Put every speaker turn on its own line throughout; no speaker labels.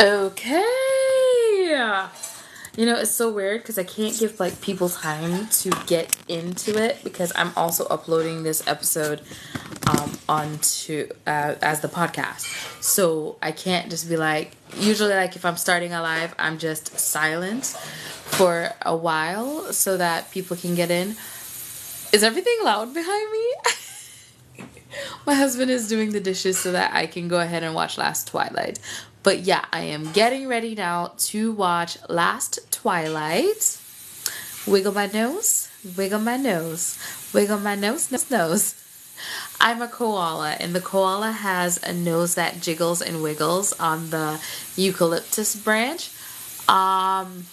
Okay. You know, it's so weird because I can't give like people time to get into it because I'm also uploading this episode um, onto uh, as the podcast. So I can't just be like usually like if I'm starting a live, I'm just silent for a while so that people can get in. Is everything loud behind me? My husband is doing the dishes so that I can go ahead and watch Last Twilight. But yeah, I am getting ready now to watch Last Twilight. Wiggle my nose, wiggle my nose, wiggle my nose, nose, nose. I'm a koala, and the koala has a nose that jiggles and wiggles on the eucalyptus branch. Um,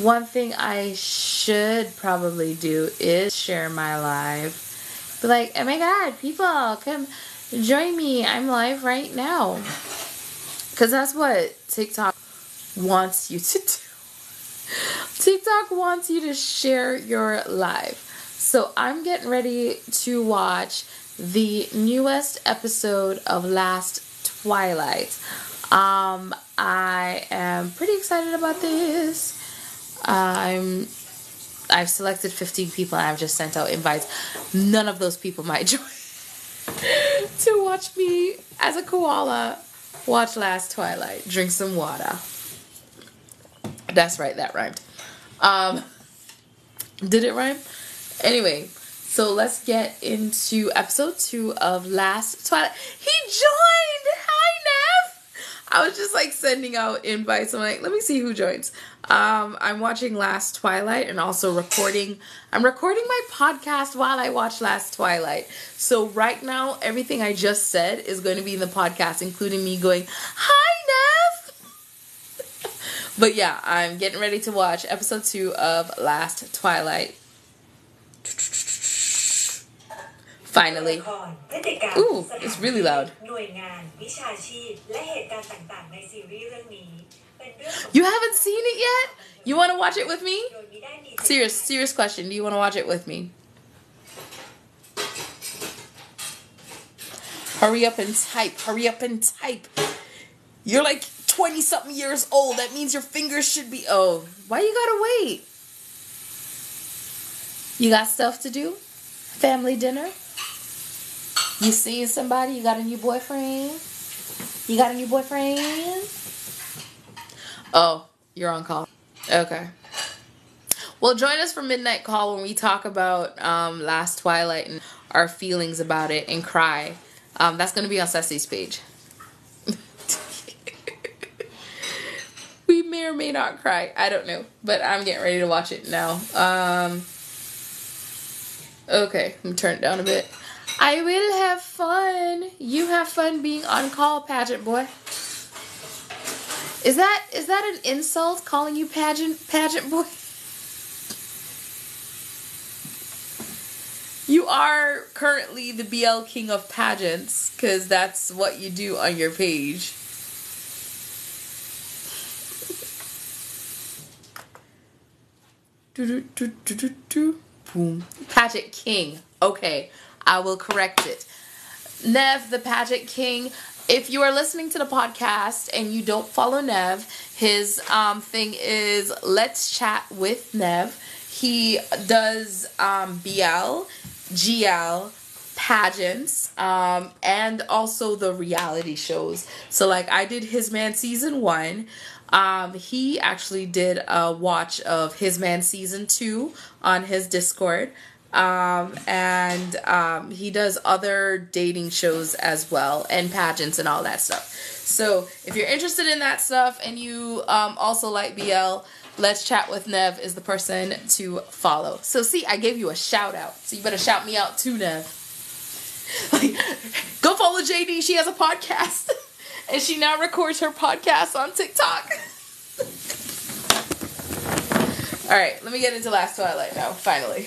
one thing I should probably do is share my live. Be like, oh my god, people, come join me. I'm live right now. Because that's what TikTok wants you to do. TikTok wants you to share your live. So I'm getting ready to watch the newest episode of Last Twilight. Um, I am pretty excited about this. I'm I've selected 15 people and I've just sent out invites. None of those people might join to watch me as a koala watch Last Twilight, drink some water. That's right, that rhymed. Um, did it rhyme? Anyway, so let's get into episode two of Last Twilight. He joined! Hi! I was just like sending out invites. I'm like, let me see who joins. Um, I'm watching Last Twilight and also recording. I'm recording my podcast while I watch Last Twilight. So right now, everything I just said is going to be in the podcast, including me going, "Hi, Nev." but yeah, I'm getting ready to watch episode two of Last Twilight. Finally. Ooh, it's really loud. You haven't seen it yet? You want to watch it with me? Serious, serious question. Do you want to watch it with me? Hurry up and type. Hurry up and type. You're like 20 something years old. That means your fingers should be. Oh, why you gotta wait? You got stuff to do? Family dinner? You seeing somebody? You got a new boyfriend? You got a new boyfriend? Oh, you're on call. Okay. Well, join us for Midnight Call when we talk about um, Last Twilight and our feelings about it and cry. Um, that's going to be on Ceci's page. we may or may not cry. I don't know. But I'm getting ready to watch it now. Um, okay, I'm turn it down a bit. I will have fun. You have fun being on call, pageant boy. Is that is that an insult calling you pageant pageant boy? You are currently the BL king of pageants cuz that's what you do on your page. Do, do, do, do, do, do. Boom. Pageant king. Okay, I will correct it. Nev, the pageant king, if you are listening to the podcast and you don't follow Nev, his um, thing is Let's Chat with Nev. He does um, BL, GL, pageants, um, and also the reality shows. So, like, I did His Man season one. Um, he actually did a watch of His Man season two on his Discord. Um, and um, he does other dating shows as well and pageants and all that stuff. So if you're interested in that stuff and you um, also like BL, Let's Chat with Nev is the person to follow. So see, I gave you a shout out. So you better shout me out too, Nev. Like, go follow JD. She has a podcast. and she now records her podcast on TikTok. All right, let me get into Last Twilight now, finally.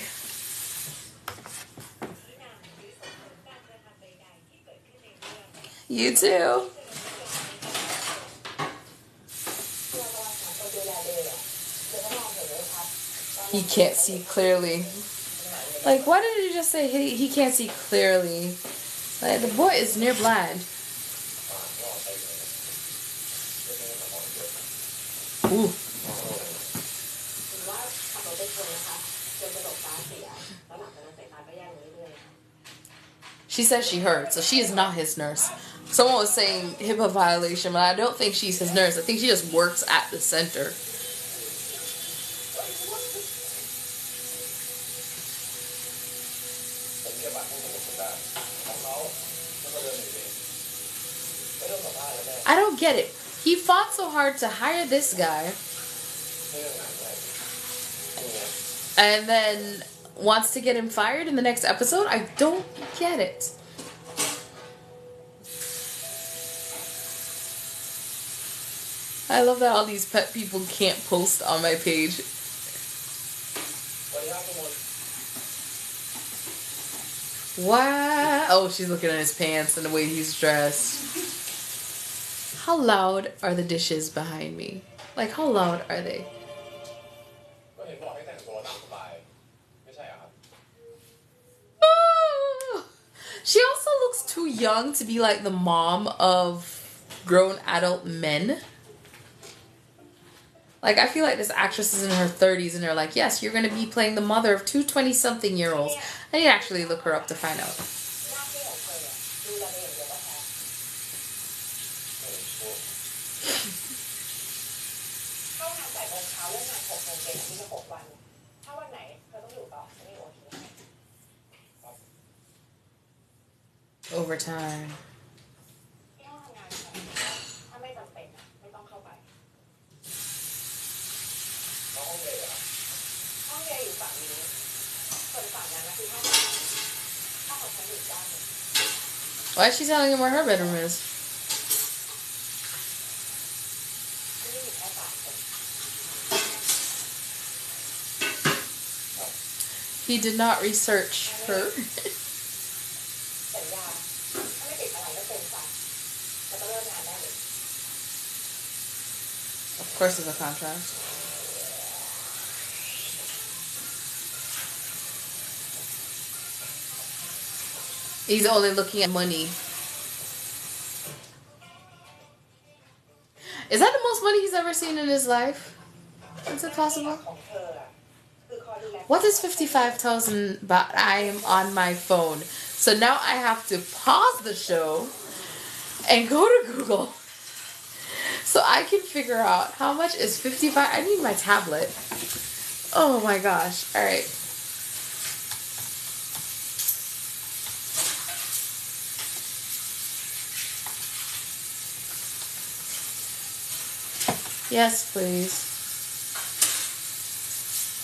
You too. He can't see clearly. Like, why did you just say he, he can't see clearly? Like, the boy is near blind. Ooh. She says she heard, so she is not his nurse someone was saying HIPAA violation, but I don't think she's his nurse. I think she just works at the center. I don't get it. He fought so hard to hire this guy. And then wants to get him fired in the next episode? I don't get it. I love that all these pet people can't post on my page. Wow! Oh, she's looking at his pants and the way he's dressed. How loud are the dishes behind me? Like, how loud are they? Ah! She also looks too young to be like the mom of grown adult men. Like I feel like this actress is in her 30s and they're like, yes, you're going to be playing the mother of two 20 something year olds. I need to actually look her up to find out. Overtime. Why is she telling him where her bedroom is? He did not research her. of course, there's a contrast. He's only looking at money. Is that the most money he's ever seen in his life? Is it possible? What is 55,000 baht? I am on my phone. So now I have to pause the show and go to Google so I can figure out how much is 55. I need my tablet. Oh my gosh. All right. Yes, please.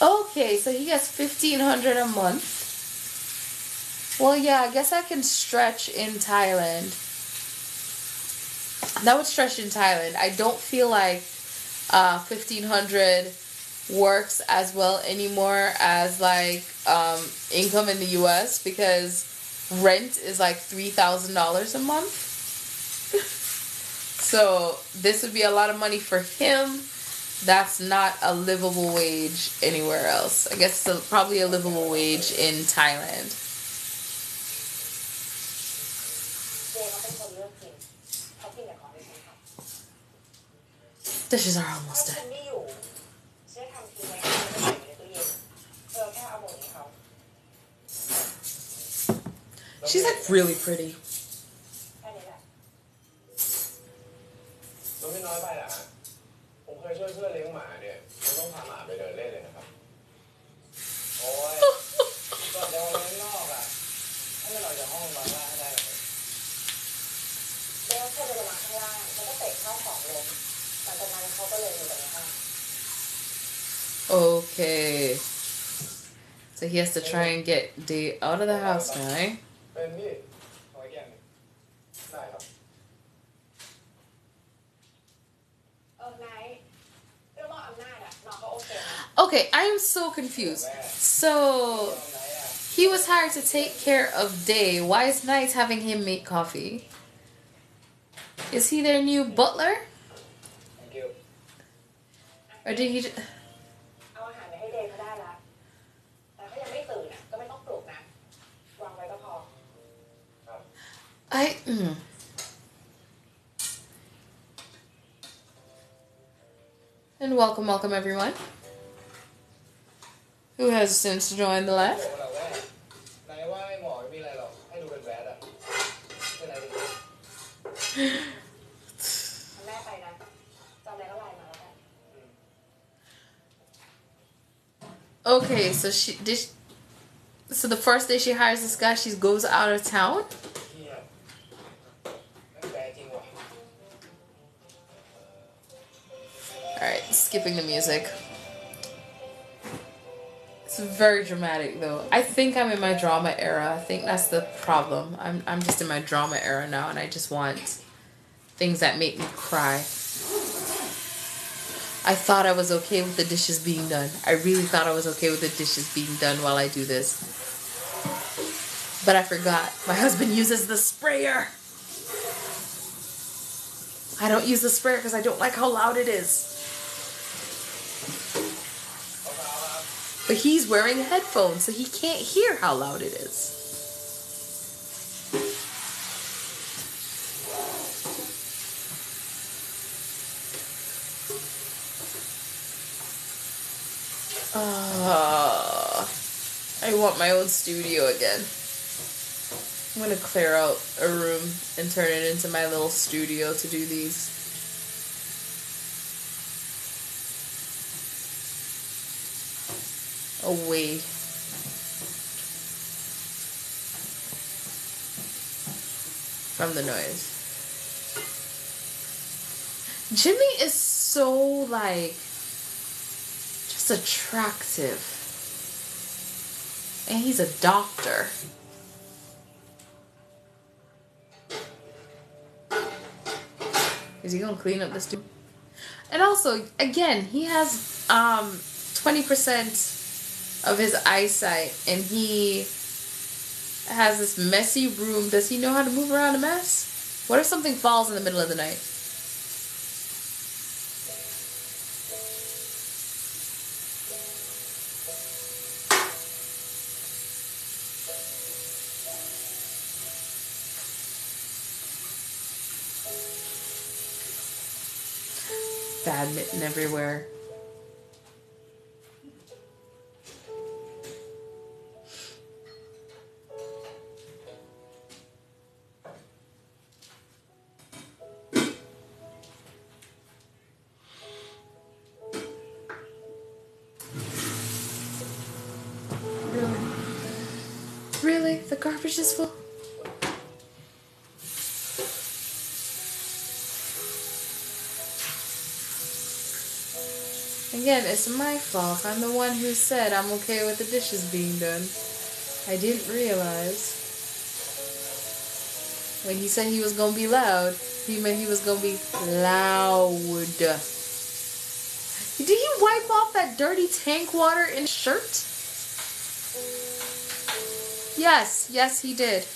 Okay, so he gets 1500 a month. Well, yeah, I guess I can stretch in Thailand. That would stretch in Thailand. I don't feel like uh, 1500 works as well anymore as like um, income in the US because rent is like $3,000 a month. So this would be a lot of money for him. That's not a livable wage anywhere else. I guess it's a, probably a livable wage in Thailand. Dishes are almost done. She's like really pretty. he has to try and get Day out of the house now. Eh? Okay, I am so confused. So he was hired to take care of Day. Why is Night having him make coffee? Is he their new butler? Or did he? I. Mm. And welcome, welcome everyone who has since joined the live. okay, so she did. She, so the first day she hires this guy, she goes out of town. Skipping the music. It's very dramatic though. I think I'm in my drama era. I think that's the problem. I'm I'm just in my drama era now, and I just want things that make me cry. I thought I was okay with the dishes being done. I really thought I was okay with the dishes being done while I do this. But I forgot. My husband uses the sprayer. I don't use the sprayer because I don't like how loud it is. But he's wearing headphones, so he can't hear how loud it is. Ah, I want my own studio again. I'm gonna clear out a room and turn it into my little studio to do these. Away. From the noise. Jimmy is so like just attractive. And he's a doctor. Is he gonna clean up this dude? And also, again, he has um twenty percent of his eyesight, and he has this messy room. Does he know how to move around a mess? What if something falls in the middle of the night? Badminton everywhere. It's my fault. I'm the one who said I'm okay with the dishes being done. I didn't realize. When he said he was gonna be loud, he meant he was gonna be loud. Did he wipe off that dirty tank water in his shirt? Yes, yes, he did.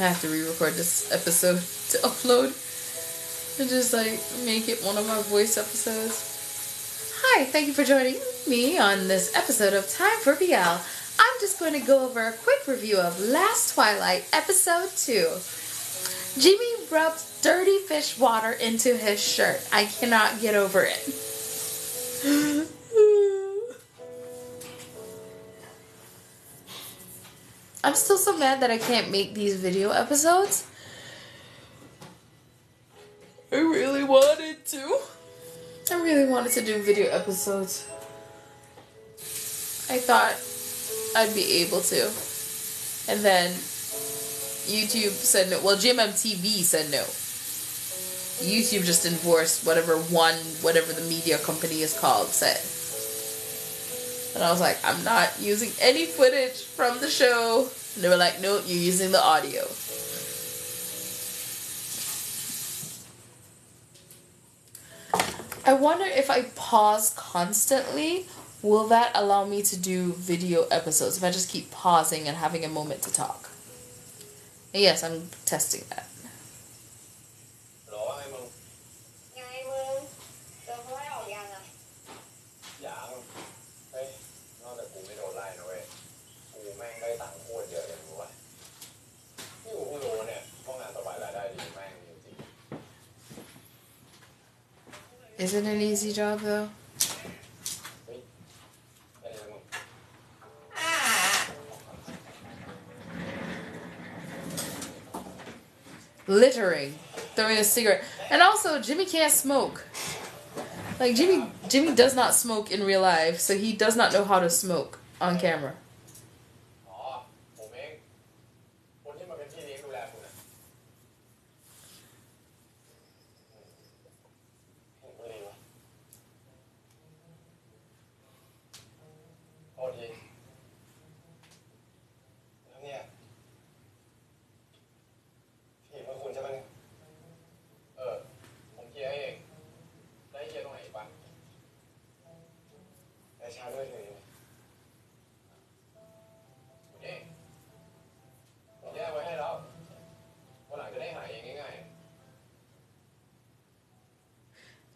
I have to re-record this episode to upload and just like make it one of my voice episodes. Hi, thank you for joining me on this episode of Time for BL. I'm just going to go over a quick review of Last Twilight episode 2. Jimmy rubs dirty fish water into his shirt. I cannot get over it. I'm still so mad that I can't make these video episodes. I really wanted to. I really wanted to do video episodes. I thought I'd be able to. And then YouTube said no. Well, GMMTV said no. YouTube just enforced whatever one, whatever the media company is called, said. And I was like, I'm not using any footage from the show. And they were like, no, you're using the audio. I wonder if I pause constantly, will that allow me to do video episodes? If I just keep pausing and having a moment to talk. Yes, I'm testing that. Is it an easy job though? Littering, throwing a cigarette, and also Jimmy can't smoke. Like Jimmy, Jimmy does not smoke in real life, so he does not know how to smoke on camera.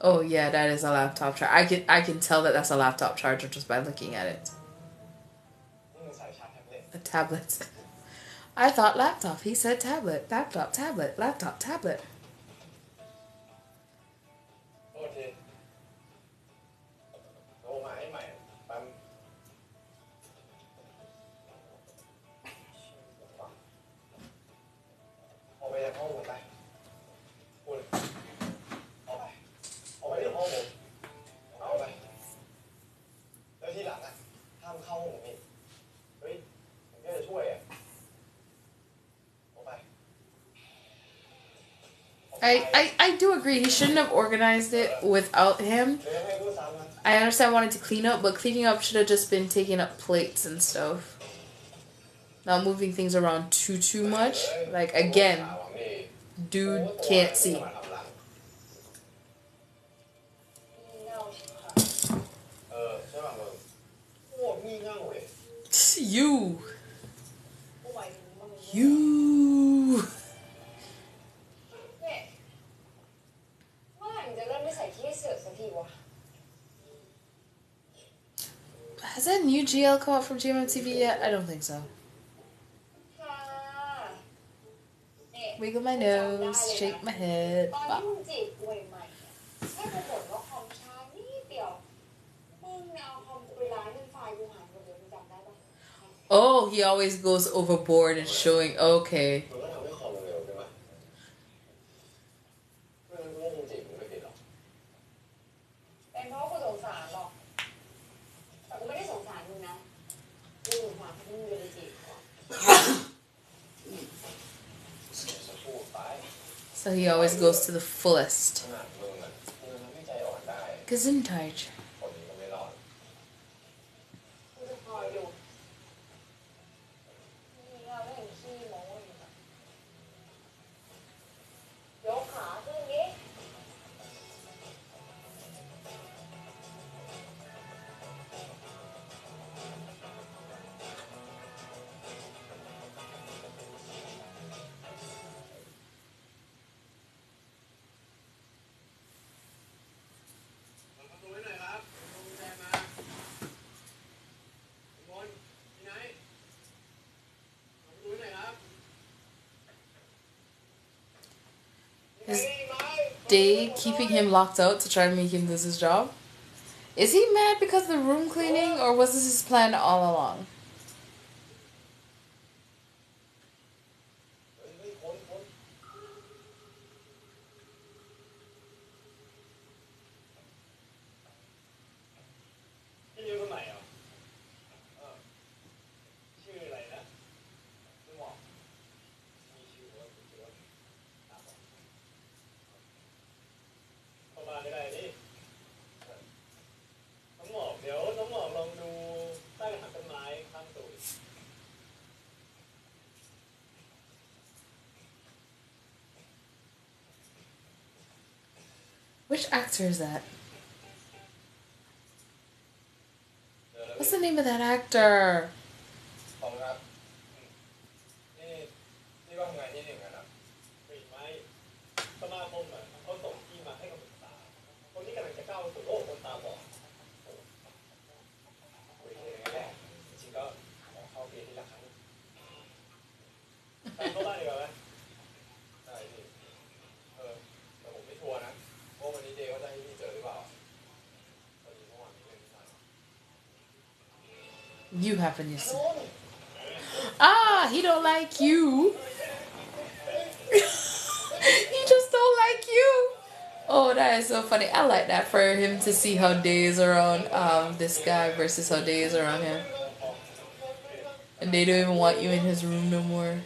Oh yeah, that is a laptop charger. I can I can tell that that's a laptop charger just by looking at it. A tablet. I thought laptop. He said tablet. Laptop. Tablet. Laptop. Tablet. I, I, I do agree. He shouldn't have organized it without him. I understand I wanted to clean up, but cleaning up should have just been taking up plates and stuff. Not moving things around too too much. Like again, dude can't see. call from GMMTV yet? I don't think so. Wiggle my nose, shake my head. Bop. Oh, he always goes overboard and showing. Okay. So he always goes to the fullest. Gesundheit. Day keeping him locked out to try to make him lose his job? Is he mad because of the room cleaning, or was this his plan all along? Which actor is that? What's the name of that actor?
You having
your son. Ah, he don't like you. he just don't like you. Oh, that is so funny. I like that for him to see how days are on um, this guy versus how days are on him. And they don't even want you in his room no more.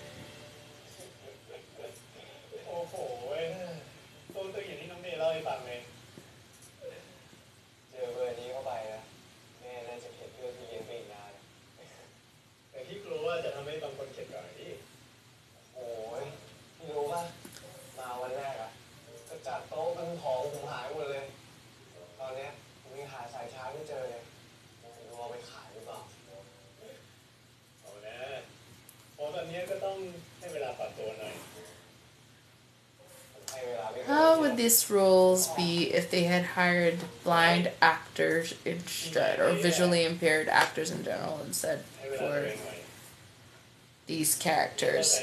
these roles be if they had hired blind actors instead, or visually impaired actors in general instead for these characters?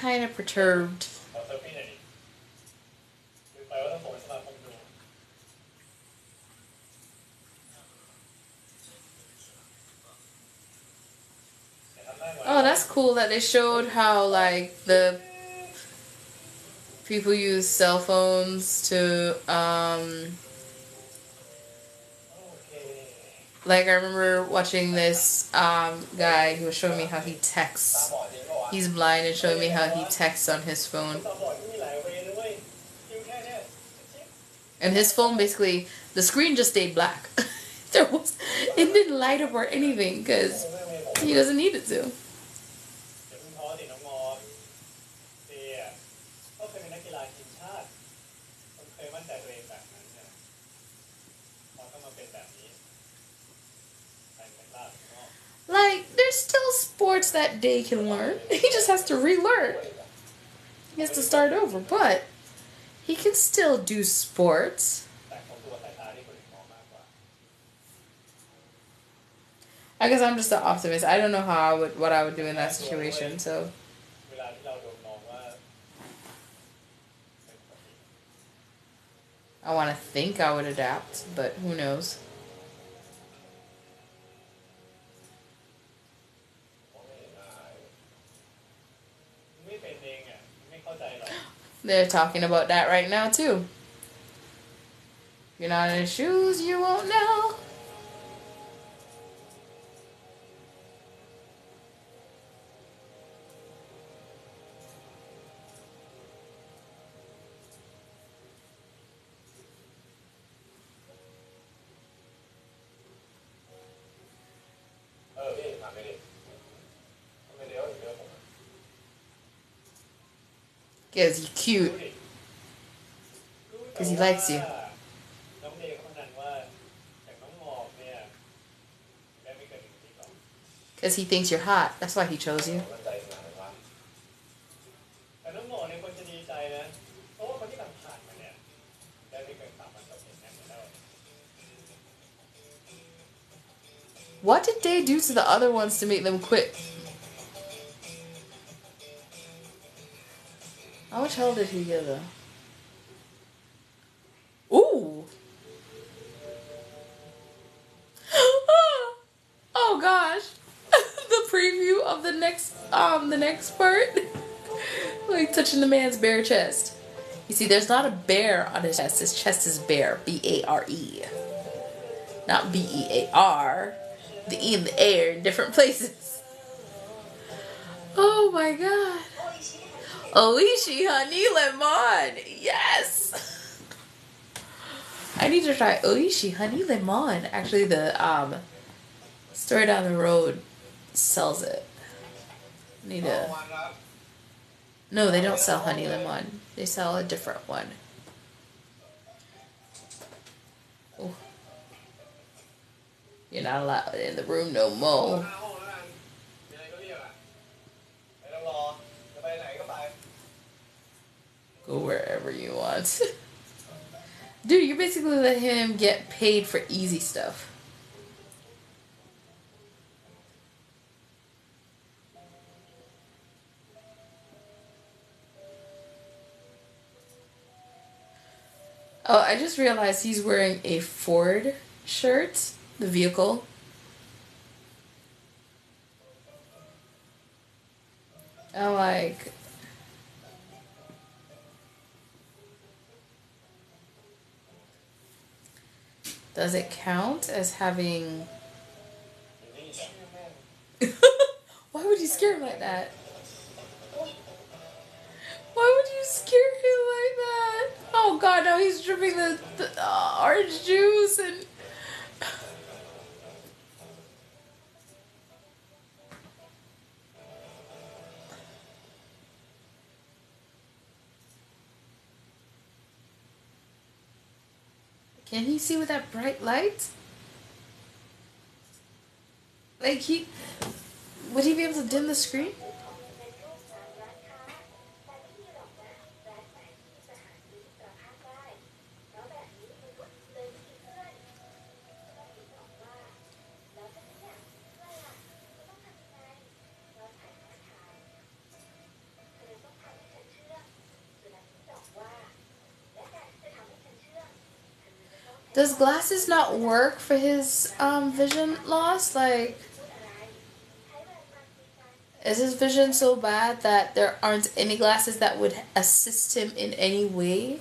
kind of perturbed. Oh, that's cool that they showed how like the people use cell phones to um like I remember watching this um guy who was showing me how he texts He's blind and showing me how he texts on his phone. And his phone basically, the screen just stayed black. there was, it didn't light up or anything because he doesn't need it to. day can learn. He just has to relearn. He has to start over, but he can still do sports. I guess I'm just an optimist. I don't know how I would what I would do in that situation, so I want to think I would adapt, but who knows. They're talking about that right now, too. You're not in shoes, you won't know.
Oh, it.
Because he's cute. Because he likes you. Because he thinks you're hot. That's why he chose you. What did they do to the other ones to make them quit What hell did he get though? Ooh. oh gosh. the preview of the next um the next part. like touching the man's bare chest. You see, there's not a bear on his chest. His chest is bare. B-A-R-E. Not B-E-A-R. The E and the air in different places. Oh my god. Oishi, honey, lemon. Yes. I need to try Oishi honey lemon. Actually, the um, store down the road sells it. Need to.
Oh,
no, they don't sell honey lemon. They sell a different one. You're not allowed in the room no more. Oh, wherever you want. Dude, you basically let him get paid for easy stuff. Oh, I just realized he's wearing a Ford shirt, the vehicle. I'm like, Does it count as having... Why would you scare him like that? Why would you scare him like that? Oh god, now he's dripping the, the uh, orange juice and... Can he see with that bright light? Like he. Would he be able to dim the screen? Does glasses not work for his um, vision loss? Like, is his vision so bad that there aren't any glasses that would assist him in any way?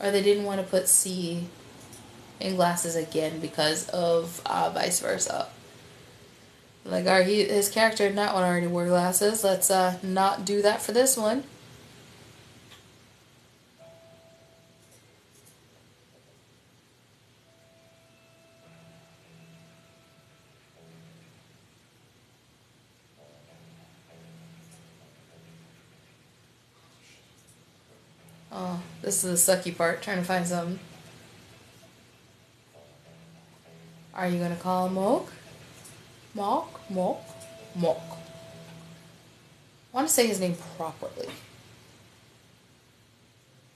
Or they didn't want to put Sea in glasses again because of uh, vice versa. Like, our, he, his character not already wear glasses. Let's uh, not do that for this one. Oh, this is the sucky part, trying to find some. Are you gonna call him Mork? Mork? Mork? Mork. I want to say his name properly.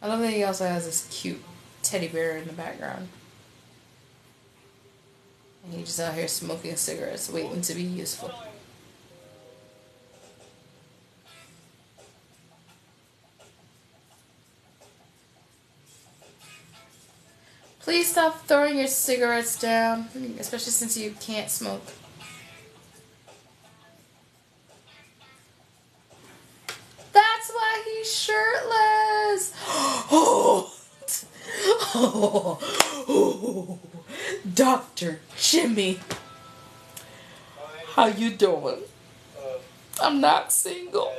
I love that he also has this cute teddy bear in the background. And he's just out here smoking cigarettes, waiting to be useful. Please stop throwing your cigarettes down, especially since you can't smoke. That's why he's shirtless! oh. Dr. Jimmy, how you doing?
Uh,
I'm not single.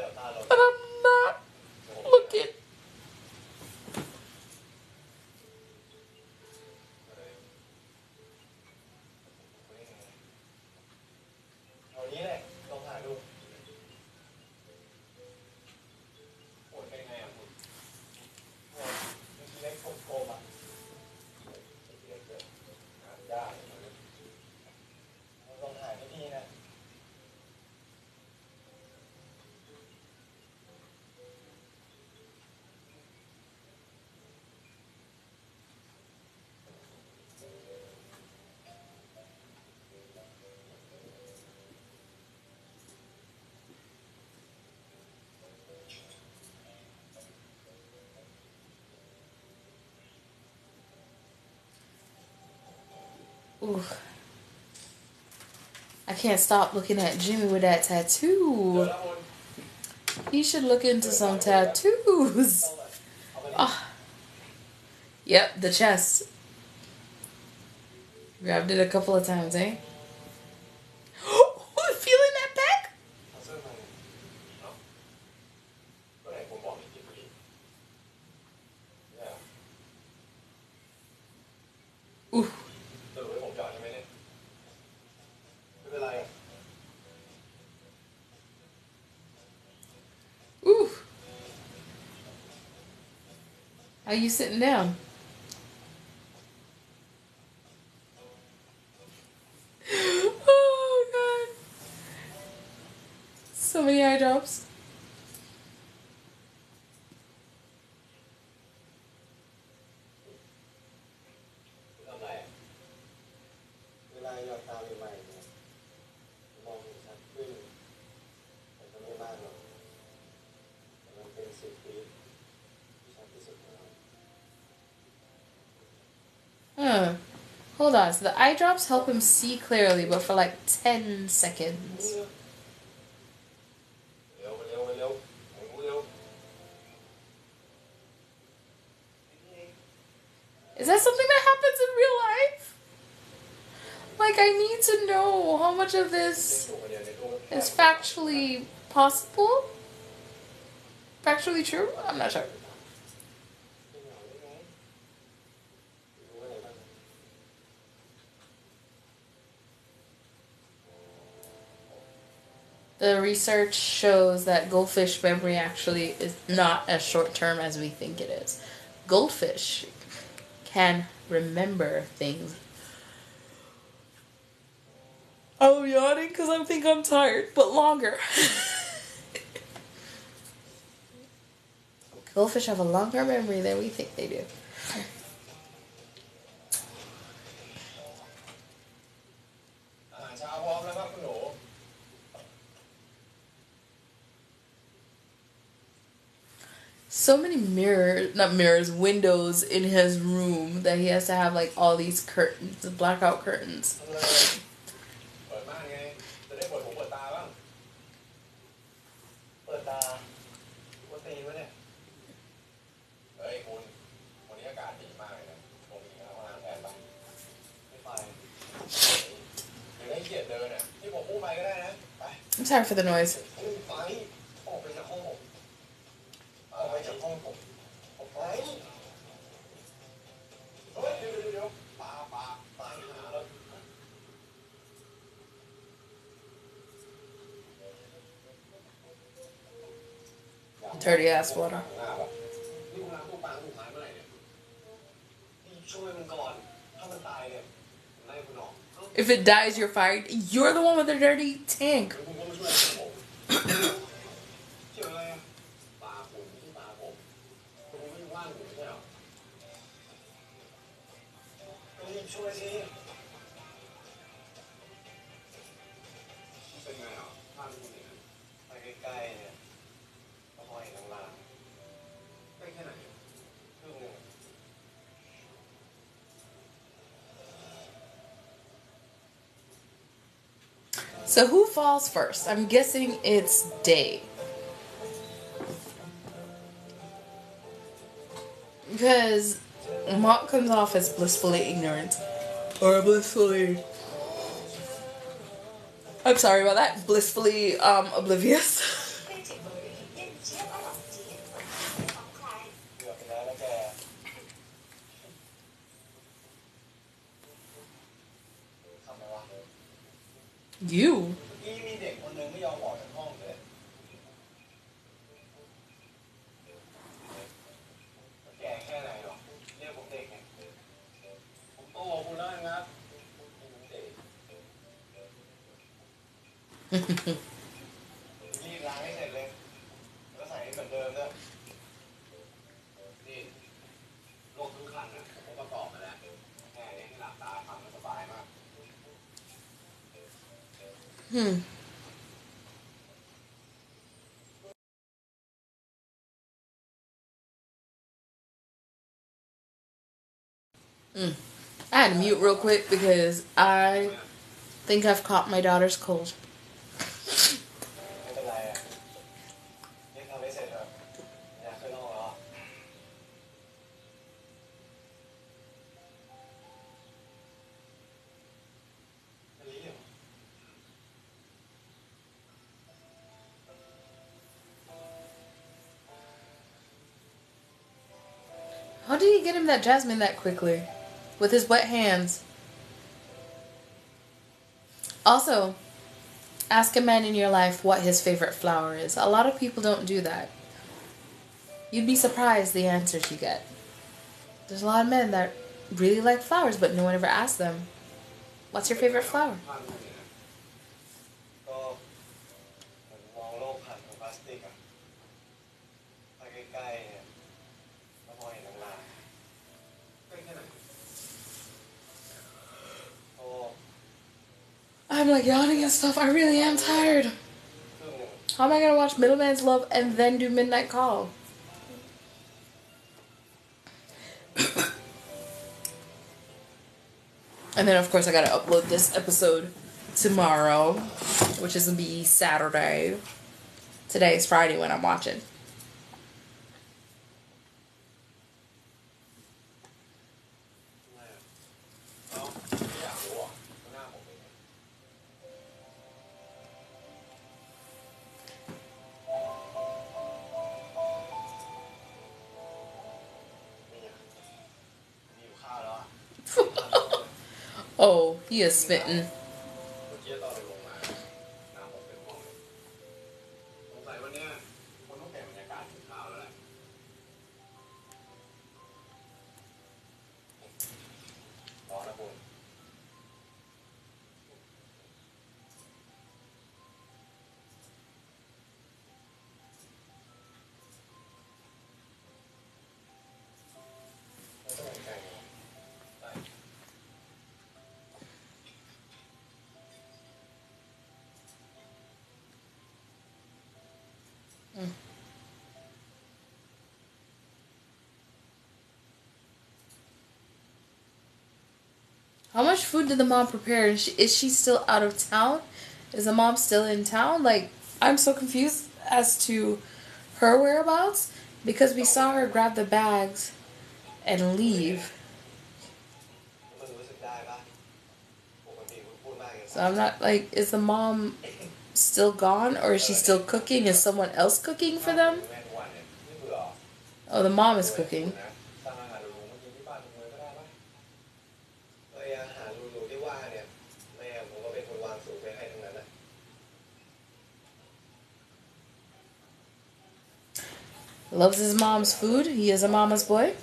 I can't stop looking at Jimmy with that tattoo. He should look into some tattoos. Oh. Yep, the chest. Grabbed it a couple of times, eh? Are you sitting down? Hold on, so the eye drops help him see clearly, but for like 10 seconds. Is that something that happens in real life? Like, I need to know how much of this is factually possible? Factually true? I'm not sure. The research shows that goldfish memory actually is not as short term as we think it is. Goldfish can remember things. I'm yawning because I think I'm tired, but longer. goldfish have a longer memory than we think they do. so many mirrors, not mirrors, windows in his room that he has to have like all these curtains, the blackout curtains. I'm sorry for the noise. Dirty ass water. If it dies, you're fired. You're the one with the dirty tank. So who falls first? I'm guessing it's Day. Because Mork comes off as blissfully ignorant. Or blissfully. I'm sorry about that. Blissfully um, oblivious. Hmm. Mm. I had to mute real quick because I think I've caught my daughter's cold. How did he get him that jasmine that quickly? With his wet hands. Also, ask a man in your life what his favorite flower is. A lot of people don't do that. You'd be surprised the answers you get. There's a lot of men that really like flowers, but no one ever asks them, What's your favorite flower? I'm like yawning and stuff. I really am tired. How am I gonna watch Middleman's Love and then do Midnight Call? and then of course I gotta upload this episode tomorrow, which is gonna be Saturday. Today is Friday when I'm watching. He is
spitting.
How much food did the mom prepare? Is she, is she still out of town? Is the mom still in town? Like, I'm so confused as to her whereabouts because we saw her grab the bags and leave. So I'm not like, is the mom still gone or is she still cooking? Is someone else cooking for them? Oh, the mom is cooking. loves his mom's food. He is a mama's boy.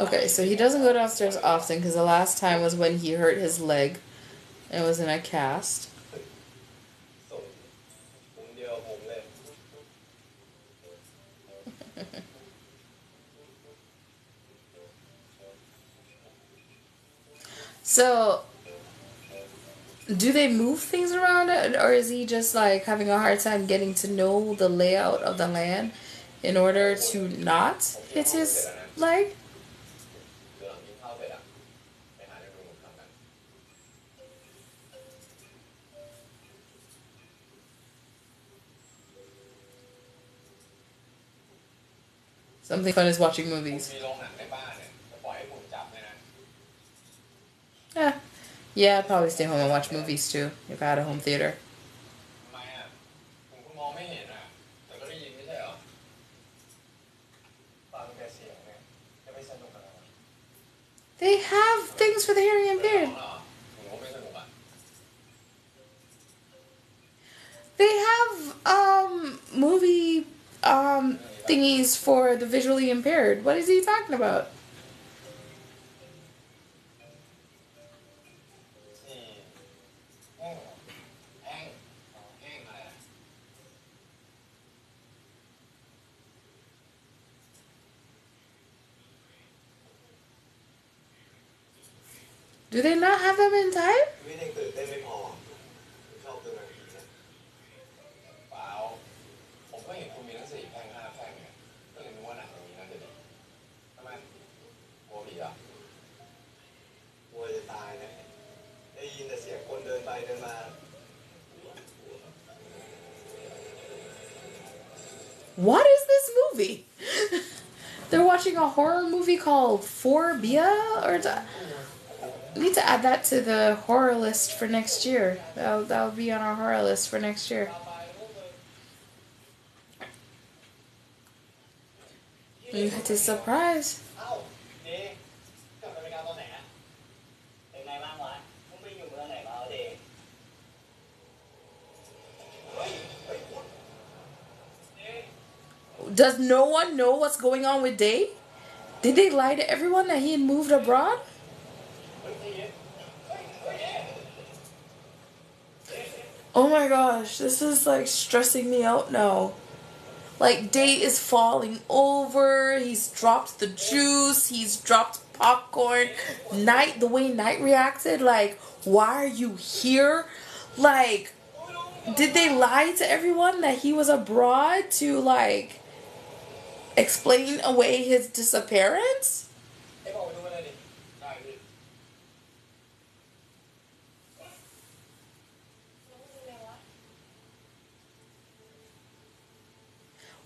Okay, so he doesn't go downstairs often because the last time was when he hurt his leg and was in a cast. so, do they move things around or is he just like having a hard time getting to know the layout of the land in order to not hit his leg? Something fun is watching movies. Yeah. Yeah, I'd probably stay home and watch movies too if I had a home theater. They have things for the hearing impaired. They have um movie um thingies for the visually impaired. What is he talking about? Do they not have them in time? what is this movie? They're watching a horror movie called Forbia or to, need to add that to the horror list for next year. That'll, that'll be on our horror list for next year.
You
had a surprise. does no one know what's going on with Day? Did they lie to everyone that he had moved abroad? Oh my gosh, this is like stressing me out now. Like Day is falling over, he's dropped the juice, he's dropped popcorn. Night, the way Night reacted, like, why are you here? Like, did they lie to everyone that he was abroad to like explain away his disappearance?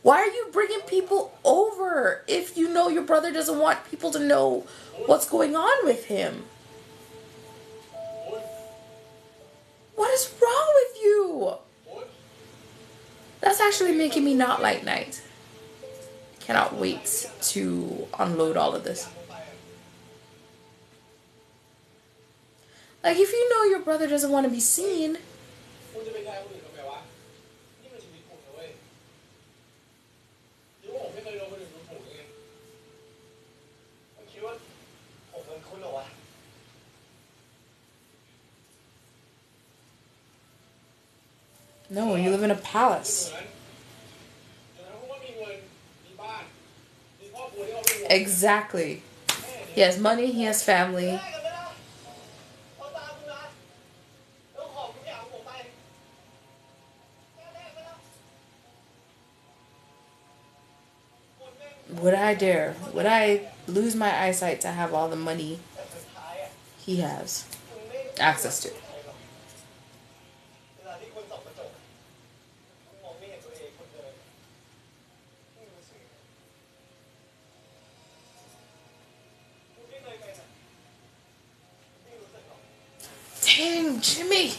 Why are you bringing people over if you know your brother doesn't want people to know what's going on with him? What is wrong with you? That's actually making me not like night. Cannot wait to unload all of this. Like, if you know your brother doesn't want to be seen... No, you live in a palace. Exactly. He has money, he has family. Would I dare? Would I lose my eyesight to have all the money he has access to? Jimmy!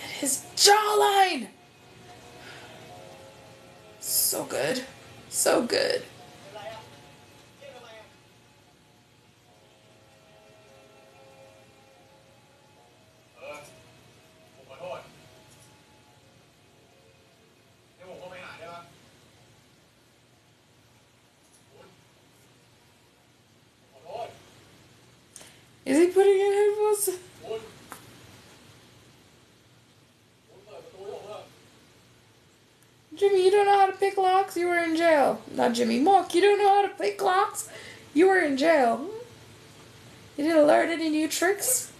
And his jawline! So good. So good. Jimmy, you don't know how to pick locks? You were in jail. Not Jimmy. Mork, you don't know how to pick locks? You were in jail. You didn't learn any new tricks?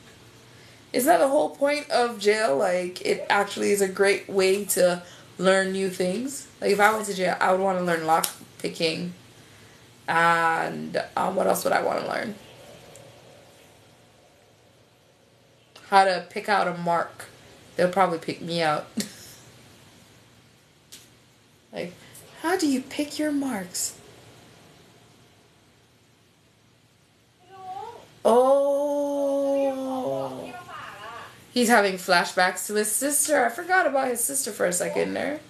Isn't that the whole point of jail? Like, it actually is a great way to learn new things. Like, if I went to jail, I would want to learn lock picking. And um, what else would I want to learn? How to pick out a mark. They'll probably pick me out. Like, how do you pick your marks? Oh. He's having flashbacks to his sister. I forgot about his sister for a second there.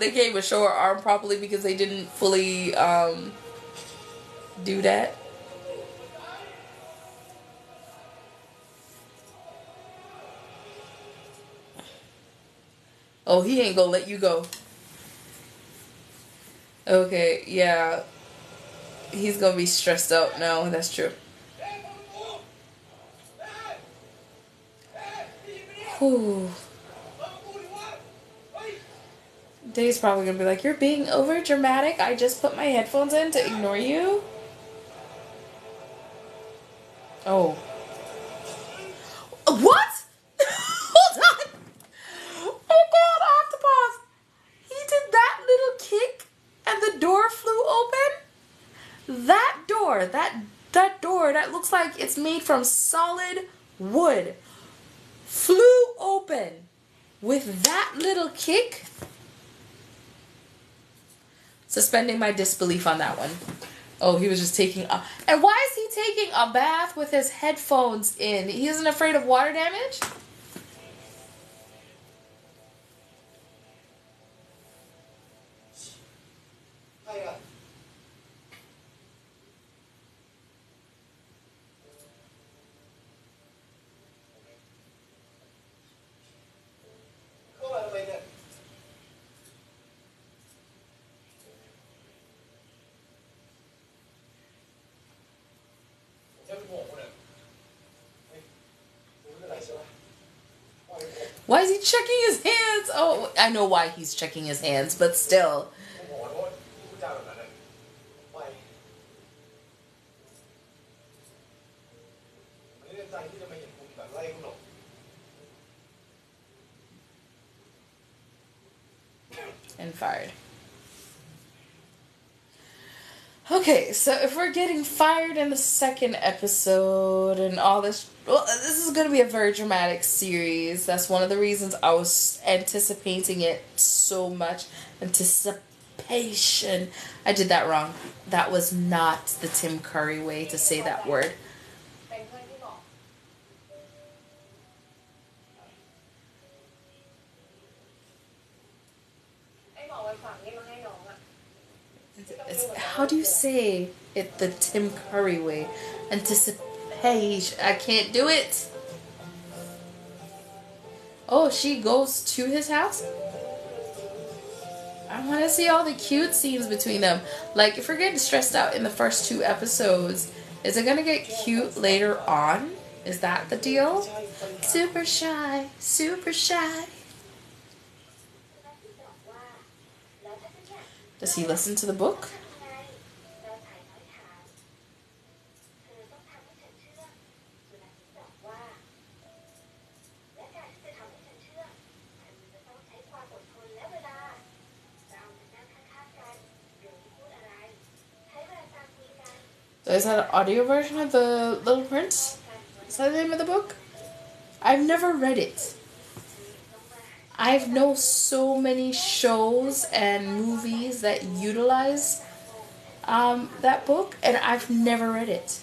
they can't even show her arm properly because they didn't fully um, do that. Oh, he ain't gonna let you go. Okay, yeah. He's gonna be stressed out now, that's true. Whew. Day's probably gonna be like, "You're being over dramatic. I just put my headphones in to ignore you." Oh. What? Hold on. Oh God, I have to pause. He did that little kick, and the door flew open. That door, that that door, that looks like it's made from solid wood, flew open with that little kick. Suspending my disbelief on that one. Oh, he was just taking a. And why is he taking a bath with his headphones in? He isn't afraid of water damage? Why is he checking his hands? Oh, I know why he's checking his hands, but still. And fired. Okay, so if we're getting fired in the second episode and all this, well, this is going to be a very dramatic series. That's one of the reasons I was anticipating it so much. Anticipation. I did that wrong. That was not the Tim Curry way to say that word. How do you say it the Tim Curry way? Anticipation. I can't do it. Oh, she goes to his house? I want to see all the cute scenes between them. Like, if we're getting stressed out in the first two episodes, is it going to get cute later on? Is that the deal? Super shy, super shy. Does he listen to the book? That an audio version of the Little Prince? Is that the name of the book? I've never read it. I've know so many shows and movies that utilize um, that book, and I've never read it.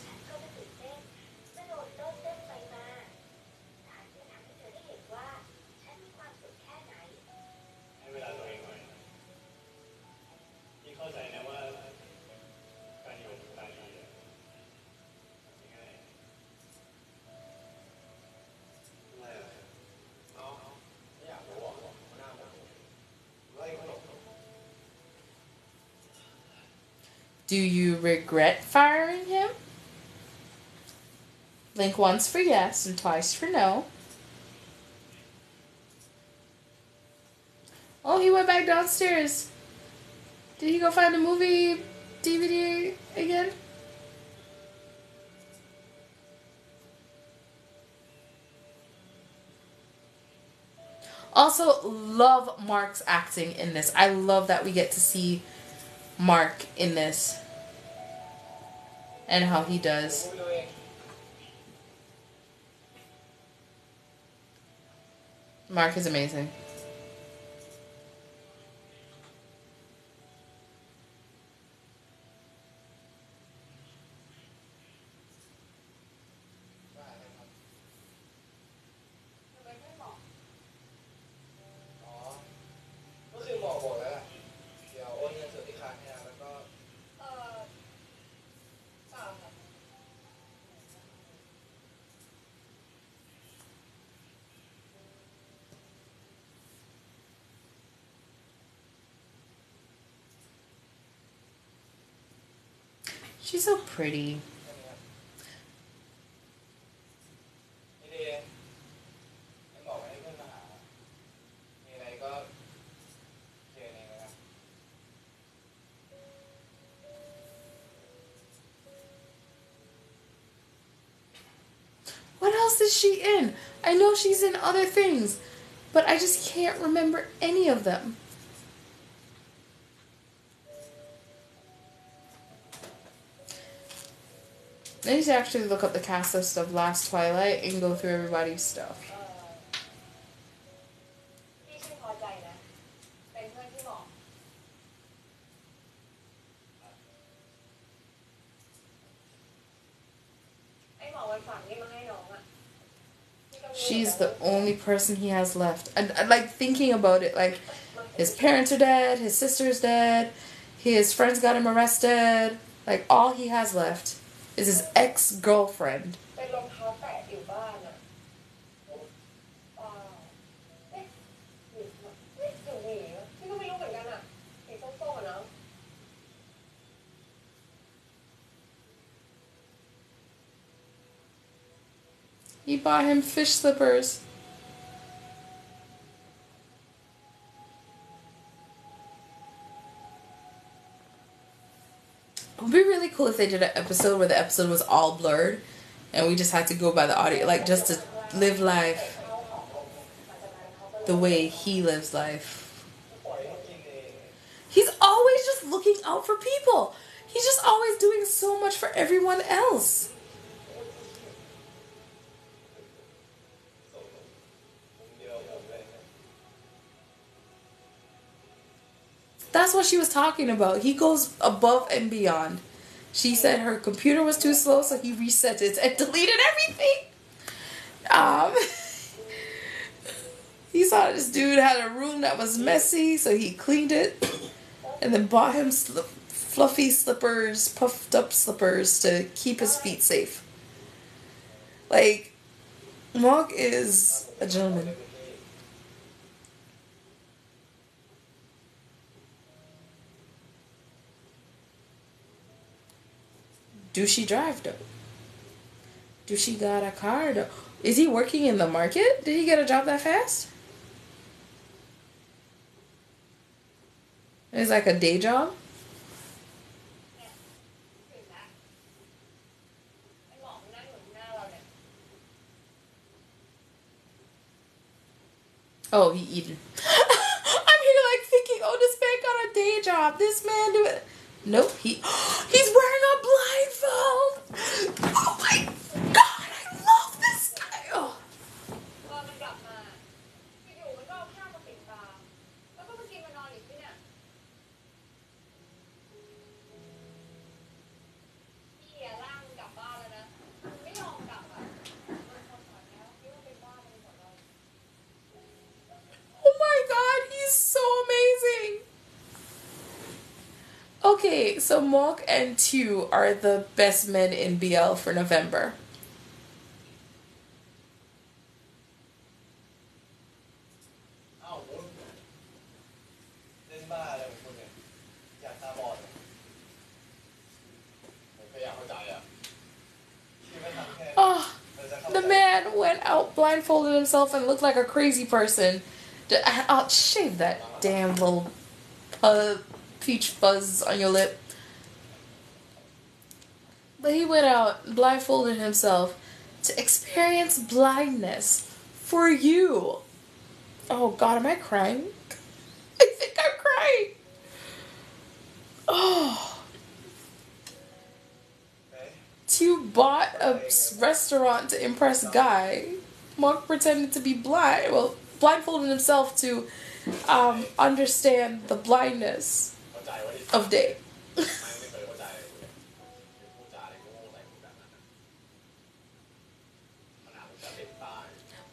Do you regret firing him? Link once for yes and twice for no. Oh, he went back downstairs. Did he go find a movie DVD again? Also, love Mork's acting in this. I love that we get to see Mork in this and how he does. Mork is amazing. She's so pretty. What else is she in? I know she's in other things, but I just can't remember any of them. I need to actually look up the cast list of Last Twilight and go through everybody's stuff. She's the only person he has left. And, and like thinking about it, like his parents are dead, his sister's dead, his friends got him arrested, like all he has left is his ex girlfriend. He bought him fish slippers cool if they did an episode where the episode was all blurred and we just had to go by the audio, like just to live life the way he lives life. He's always just looking out for people. He's just always doing so much for everyone else. That's what she was talking about. He goes above and beyond. She said her computer was too slow, so he reset it and deleted everything. Um, he saw this dude had a room that was messy, so he cleaned it and then bought him slip, fluffy slippers, puffed up slippers to keep his feet safe. Like, Mork is a gentleman. Do she drive though? Do she got a car though? Is he working in the market? Did he get a job that fast? Is like a day job? Oh, he eating. I'm here like thinking, oh, this man got a day job. This man do it. Nope, he he's wearing a blindfold. Okay, so Mork and Tew are the best men in BL for November. Oh, the man went out blindfolded himself and looked like a crazy person. I'll uh, shave that damn little uh, peach fuzz on your lip. But he went out blindfolded himself to experience blindness for you. Oh God, am I crying? I think I'm crying. Oh. You bought a restaurant to impress Guy. Mork pretended to be blind, well, blindfolded himself to um, understand the blindness of day.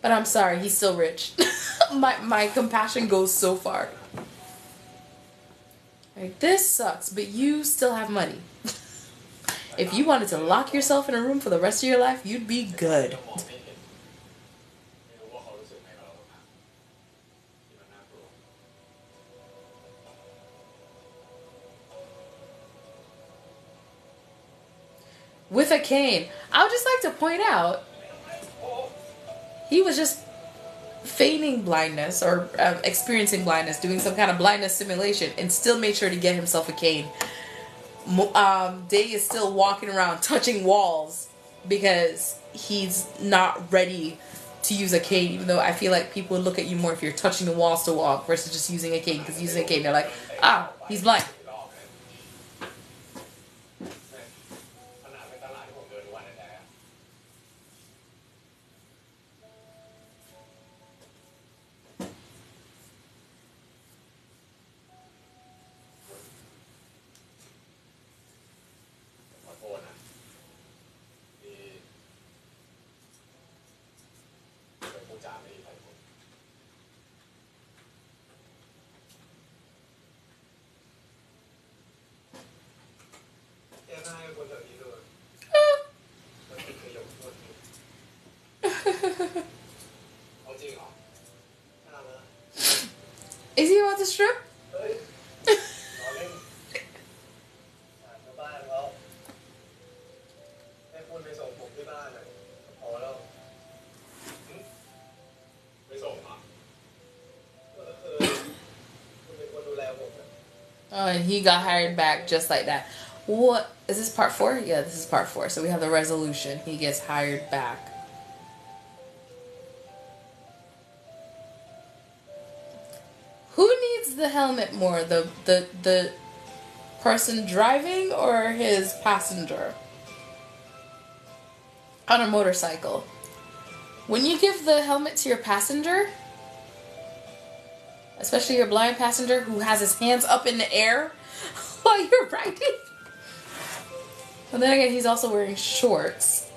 but I'm sorry, he's still rich. my my compassion goes so far. Like this sucks, but you still have money. if you wanted to lock yourself in a room for the rest of your life, you'd be good. Cane. I would just like to point out he was just feigning blindness or um, experiencing blindness, doing some kind of blindness simulation, and still made sure to get himself a cane. Um, Day is still walking around touching walls because he's not ready to use a cane, even though I feel like people would look at you more if you're touching the walls to walk versus just using a cane. Because using a cane, they're like, ah, he's blind.
นะ
Oh, and he got hired back just like that. What is this part four? Yeah, this is part four. So we have the resolution. He gets hired back. The helmet more? The the the person driving or his passenger? On a motorcycle. When you give the helmet to your passenger, especially your blind passenger who has his hands up in the air while you're riding. But then again, he's also wearing shorts.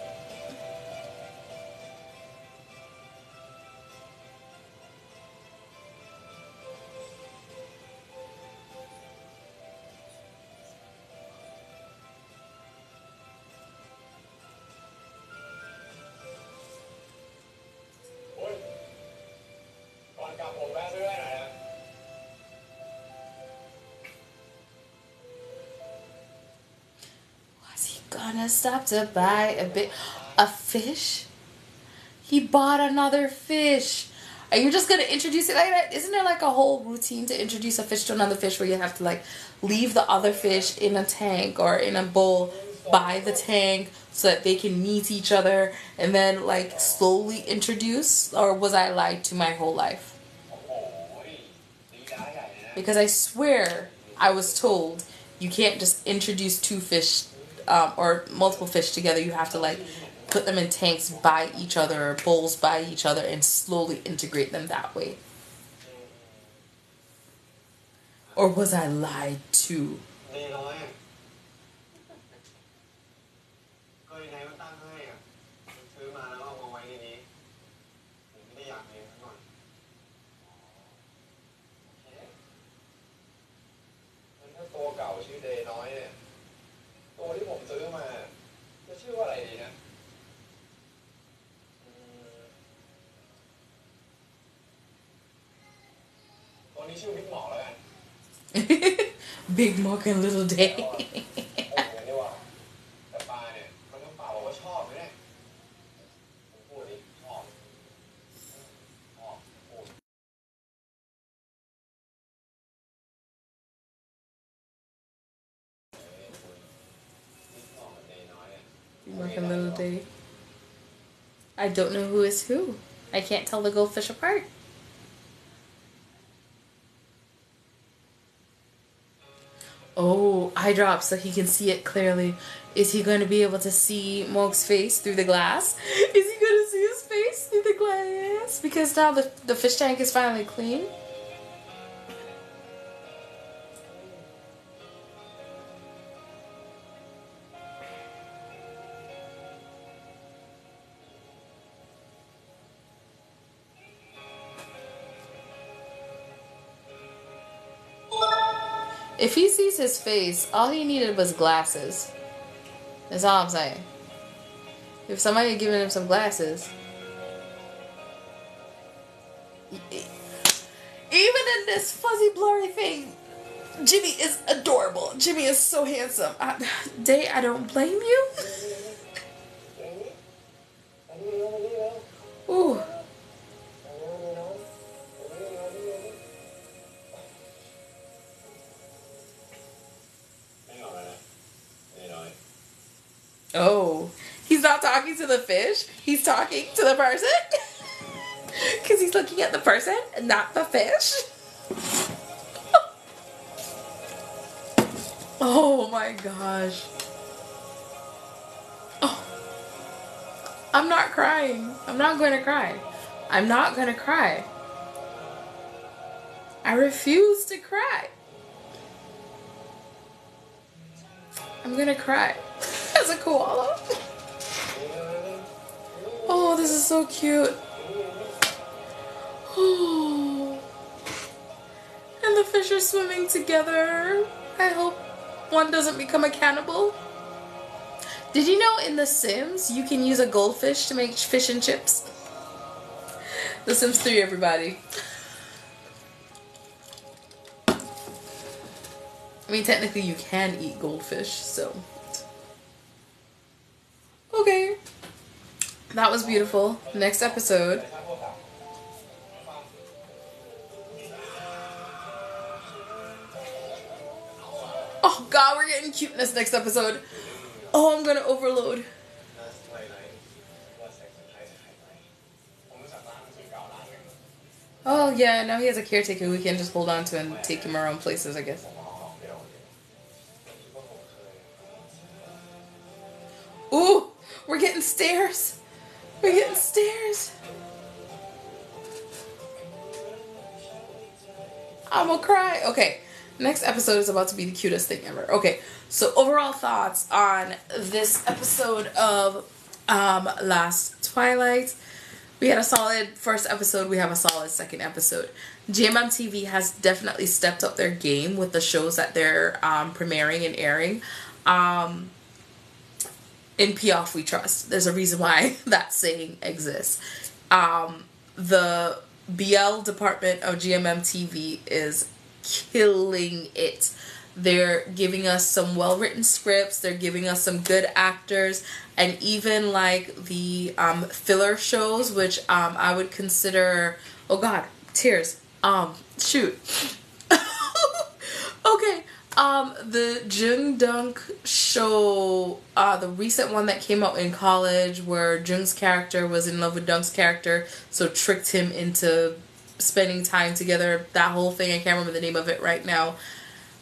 Stop to buy a bit a fish. He bought another fish. Are you just gonna introduce it like that? Isn't there like a whole routine to introduce a fish to another fish where you have to like leave the other fish in a tank or in a bowl by the tank so that they can meet each other and then like slowly introduce? Or was I lied to my whole life? Because I swear I was told you can't just introduce two fish um, or multiple fish together. You have to like put them in tanks by each other or bowls by each other and slowly integrate them that way. Or was I lied to?
ตัวนี้
ชื่อบิ๊กหมอแล้วกัน
Big Mark and Little Day.
โอ้โหนี่ว่าแต่ปลาเนี่ยมันต้องเปล่าบอกว่าชอบไหมเนี่ยผมพูดดิชอบชอบพูด
Big Mark and Little Day. I don't know who is who. I can't tell the goldfish apart. Oh, eye drop so he can see it clearly. Is he going to be able to see Mork's face through the glass? Is he going to see his face through the glass? Because now the, the fish tank is finally clean. If he sees his face, all he needed was glasses. That's all I'm saying. If somebody had given him some glasses, even in this fuzzy blurry thing, Jimmy is adorable. Jimmy is so handsome. I, Day, I don't blame you. Ooh. To the fish. He's talking to the person. Because he's looking at the person not the fish. oh my gosh. Oh. I'm not crying. I'm not going to cry. I'm not going to cry. I refuse to cry. I'm going to cry. As a koala. Oh, this is so cute. Oh. And the fish are swimming together. I hope one doesn't become a cannibal. Did you know in The Sims you can use a goldfish to make fish and chips? The Sims 3, everybody. I mean, technically, you can eat goldfish, so. Okay. That was beautiful. Next episode. Oh god, we're getting cuteness next episode. Oh, I'm gonna overload. Oh yeah, now he has a caretaker we can just hold on to and take him around places, I guess. Ooh, we're getting stairs. We're getting stairs. I'm gonna cry. Okay, next episode is about to be the cutest thing ever. Okay, so overall thoughts on this episode of um Last Twilight. We had a solid first episode. We have a solid second episode. GMM TV has definitely stepped up their game with the shows that they're um, premiering and airing. Um, in P'Aof we trust. There's a reason why that saying exists. Um, the BL department of GMM TV is killing it. They're giving us some well written scripts, they're giving us some good actors, and even like the um, filler shows, which um, I would consider. Oh god, tears. Um, shoot. okay. Um, the Joong Dunk show, uh, the recent one that came out in college where Joong's character was in love with Dunk's character, so tricked him into spending time together. That whole thing, I can't remember the name of it right now.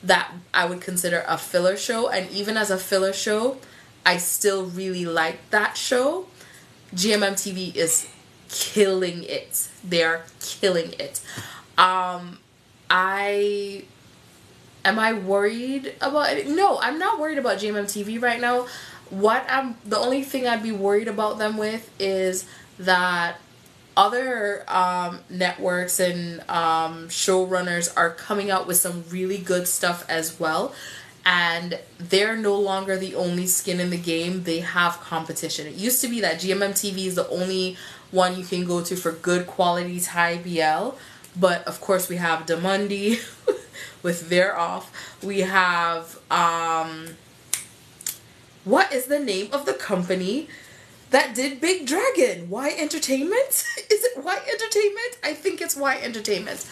That I would consider a filler show, and even as a filler show, I still really like that show. GMM TV is killing it. They are killing it. Um, I am I worried about it? No, I'm not worried about GMM TV right now. What I'm the only thing I'd be worried about them with is that other um, networks and um, showrunners are coming out with some really good stuff as well. And they're no longer the only skin in the game. They have competition. It used to be that GMM TV is the only one you can go to for good quality Thai BL. But of course, we have Domundi with their off. We have um, what is the name of the company that did Big Dragon? Y Entertainment? Is it Y Entertainment? I think it's Y Entertainment.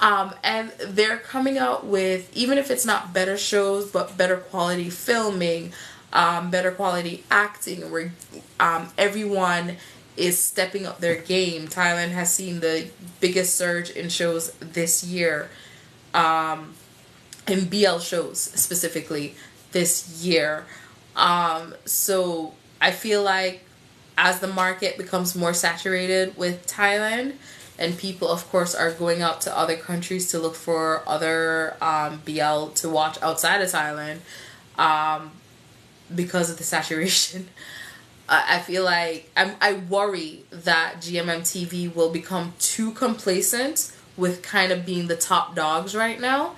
Um, and they're coming out with even if it's not better shows, but better quality filming, um, better quality acting. Where um, everyone is stepping up their game. Thailand has seen the biggest surge in shows this year, um, in BL shows specifically this year. Um, so I feel like as the market becomes more saturated with Thailand, and people, of course, are going out to other countries to look for other um, BL to watch outside of Thailand um, because of the saturation. I feel like I'm, I worry that GMM TV will become too complacent with kind of being the top dogs right now,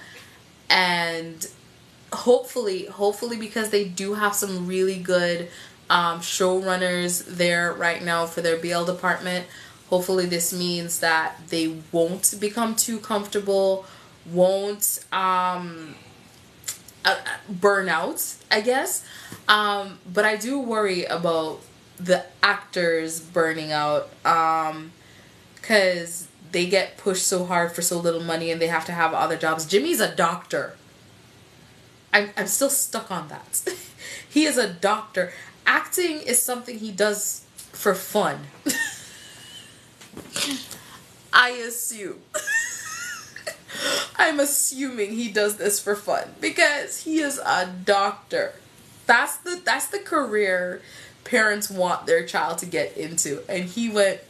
and hopefully, hopefully, because they do have some really good um, showrunners there right now for their BL department. Hopefully, this means that they won't become too comfortable, won't um, uh, burn out, I guess. Um, but I do worry about the actors burning out because they get pushed so hard for so little money and they have to have other jobs. Jimmy's a doctor. I'm, I'm still stuck on that. he is a doctor. Acting is something he does for fun. I assume. I'm assuming he does this for fun because he is a doctor. That's the that's the career parents want their child to get into and he went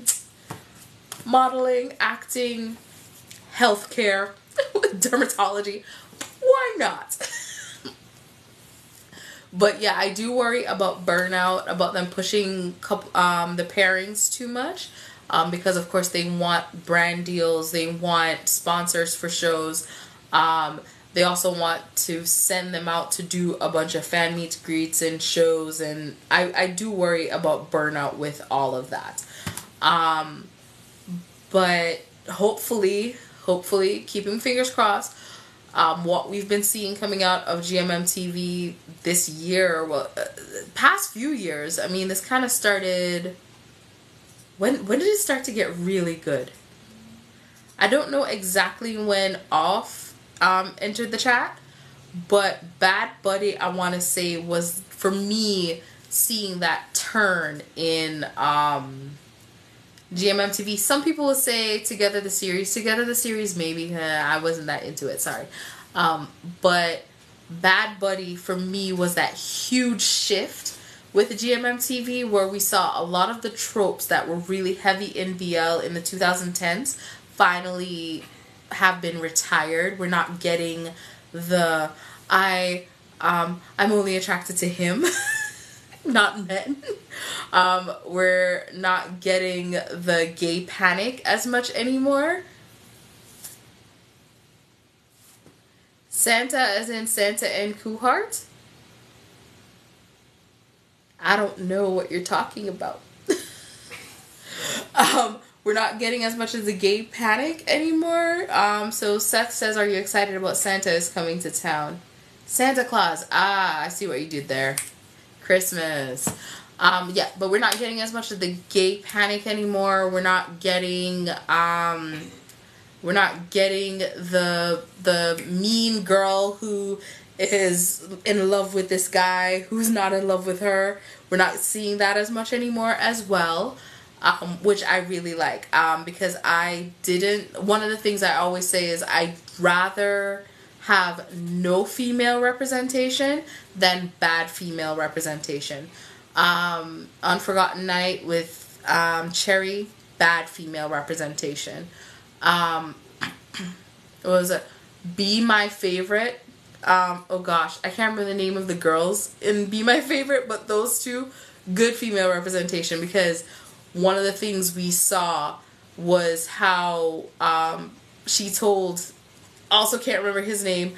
modeling, acting, healthcare, dermatology. Why not? but yeah, I do worry about burnout, about them pushing coup- um, the pairings too much. Um, because of course they want brand deals, they want sponsors for shows. Um, they also want to send them out to do a bunch of fan meets, greets, and shows, and I, I do worry about burnout with all of that. Um, but hopefully, hopefully, keeping fingers crossed, um, what we've been seeing coming out of GMM TV this year, well, uh, past few years. I mean, this kind of started. When when did it start to get really good? I don't know exactly when off um, entered the chat, but Bad Buddy, I want to say, was for me seeing that turn in um, GMM TV. Some people will say Together the series. Together the series, maybe. Eh, I wasn't that into it, sorry. Um, but Bad Buddy for me was that huge shift with GMMTV where we saw a lot of the tropes that were really heavy in BL in the 2010s finally have been retired. We're not getting the I um I'm only attracted to him. not men. Um, we're not getting the gay panic as much anymore. Santa as in Santa and Kuhart? I don't know what you're talking about. um, we're not getting as much of the gay panic anymore. Um, so Seth says, Are you excited about Santa is coming to town? Santa Claus. Ah, I see what you did there. Christmas. Um, yeah, but we're not getting as much of the gay panic anymore. We're not getting um we're not getting the the mean girl who is in love with this guy who's not in love with her. We're not seeing that as much anymore as well. Um, which I really like um, because I didn't. One of the things I always say is I'd rather have no female representation than bad female representation. Um, Unforgotten Night with um, Cherry, bad female representation. Um, it was a Be My Favorite. Um, oh gosh, I can't remember the name of the girls in Be My Favorite, but those two, good female representation because one of the things we saw was how um, she told also can't remember his name.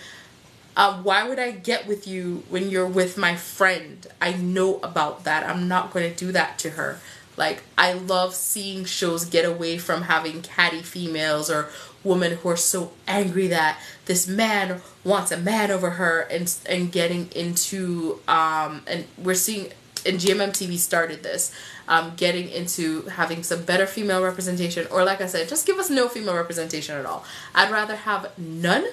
Uh, why would I get with you when you're with my friend? I know about that. I'm not going to do that to her. Like, I love seeing shows get away from having catty females or women who are so angry that this man wants a man over her and and getting into um and we're seeing and GMM TV started this um getting into having some better female representation or like I said just give us no female representation at all I'd rather have none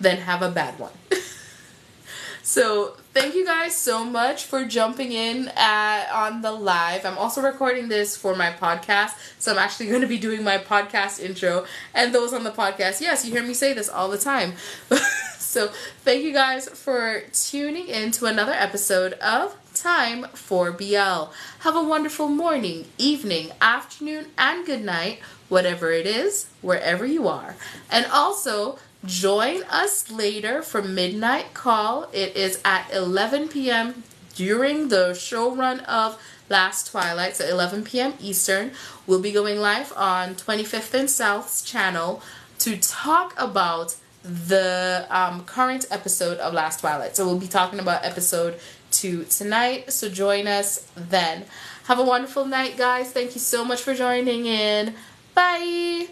than have a bad one so thank you guys so much for jumping in at, on the live. I'm also recording this for my podcast, so I'm actually going to be doing my podcast intro. And those on the podcast, yes, you hear me say this all the time. so thank you guys for tuning in to another episode of Time for BL. Have a wonderful morning, evening, afternoon, and good night, whatever it is, wherever you are. And also, Join us later for Midnight Call. It is at 11 p.m. during the show run of Last Twilight, so 11 p.m. Eastern. We'll be going live on 25th and South's channel to talk about the um, current episode of Last Twilight. So we'll be talking about episode two tonight. So join us then. Have a wonderful night, guys. Thank you so much for joining in. Bye.